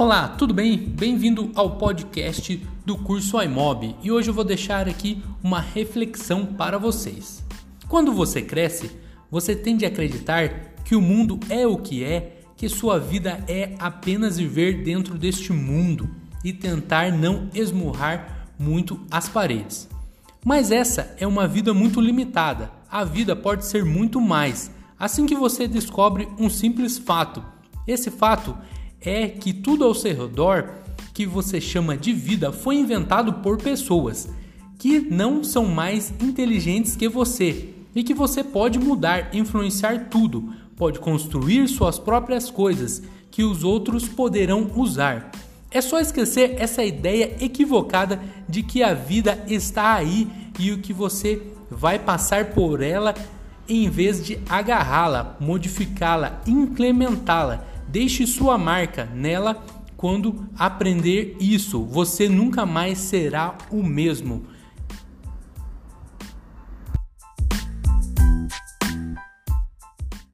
Olá, tudo bem? Bem-vindo ao podcast do curso iMob e hoje eu vou deixar aqui uma reflexão para vocês. Quando você cresce, você tende a acreditar que o mundo é o que é, que sua vida é apenas viver dentro deste mundo e tentar não esmurrar muito as paredes. Mas essa é uma vida muito limitada. A vida pode ser muito mais. Assim que você descobre um simples fato. Esse fato é que tudo ao seu redor que você chama de vida foi inventado por pessoas que não são mais inteligentes que você e que você pode mudar, influenciar tudo, pode construir suas próprias coisas que os outros poderão usar. É só esquecer essa ideia equivocada de que a vida está aí e o que você vai passar por ela em vez de agarrá-la, modificá-la, implementá-la. Deixe sua marca nela quando aprender isso. Você nunca mais será o mesmo.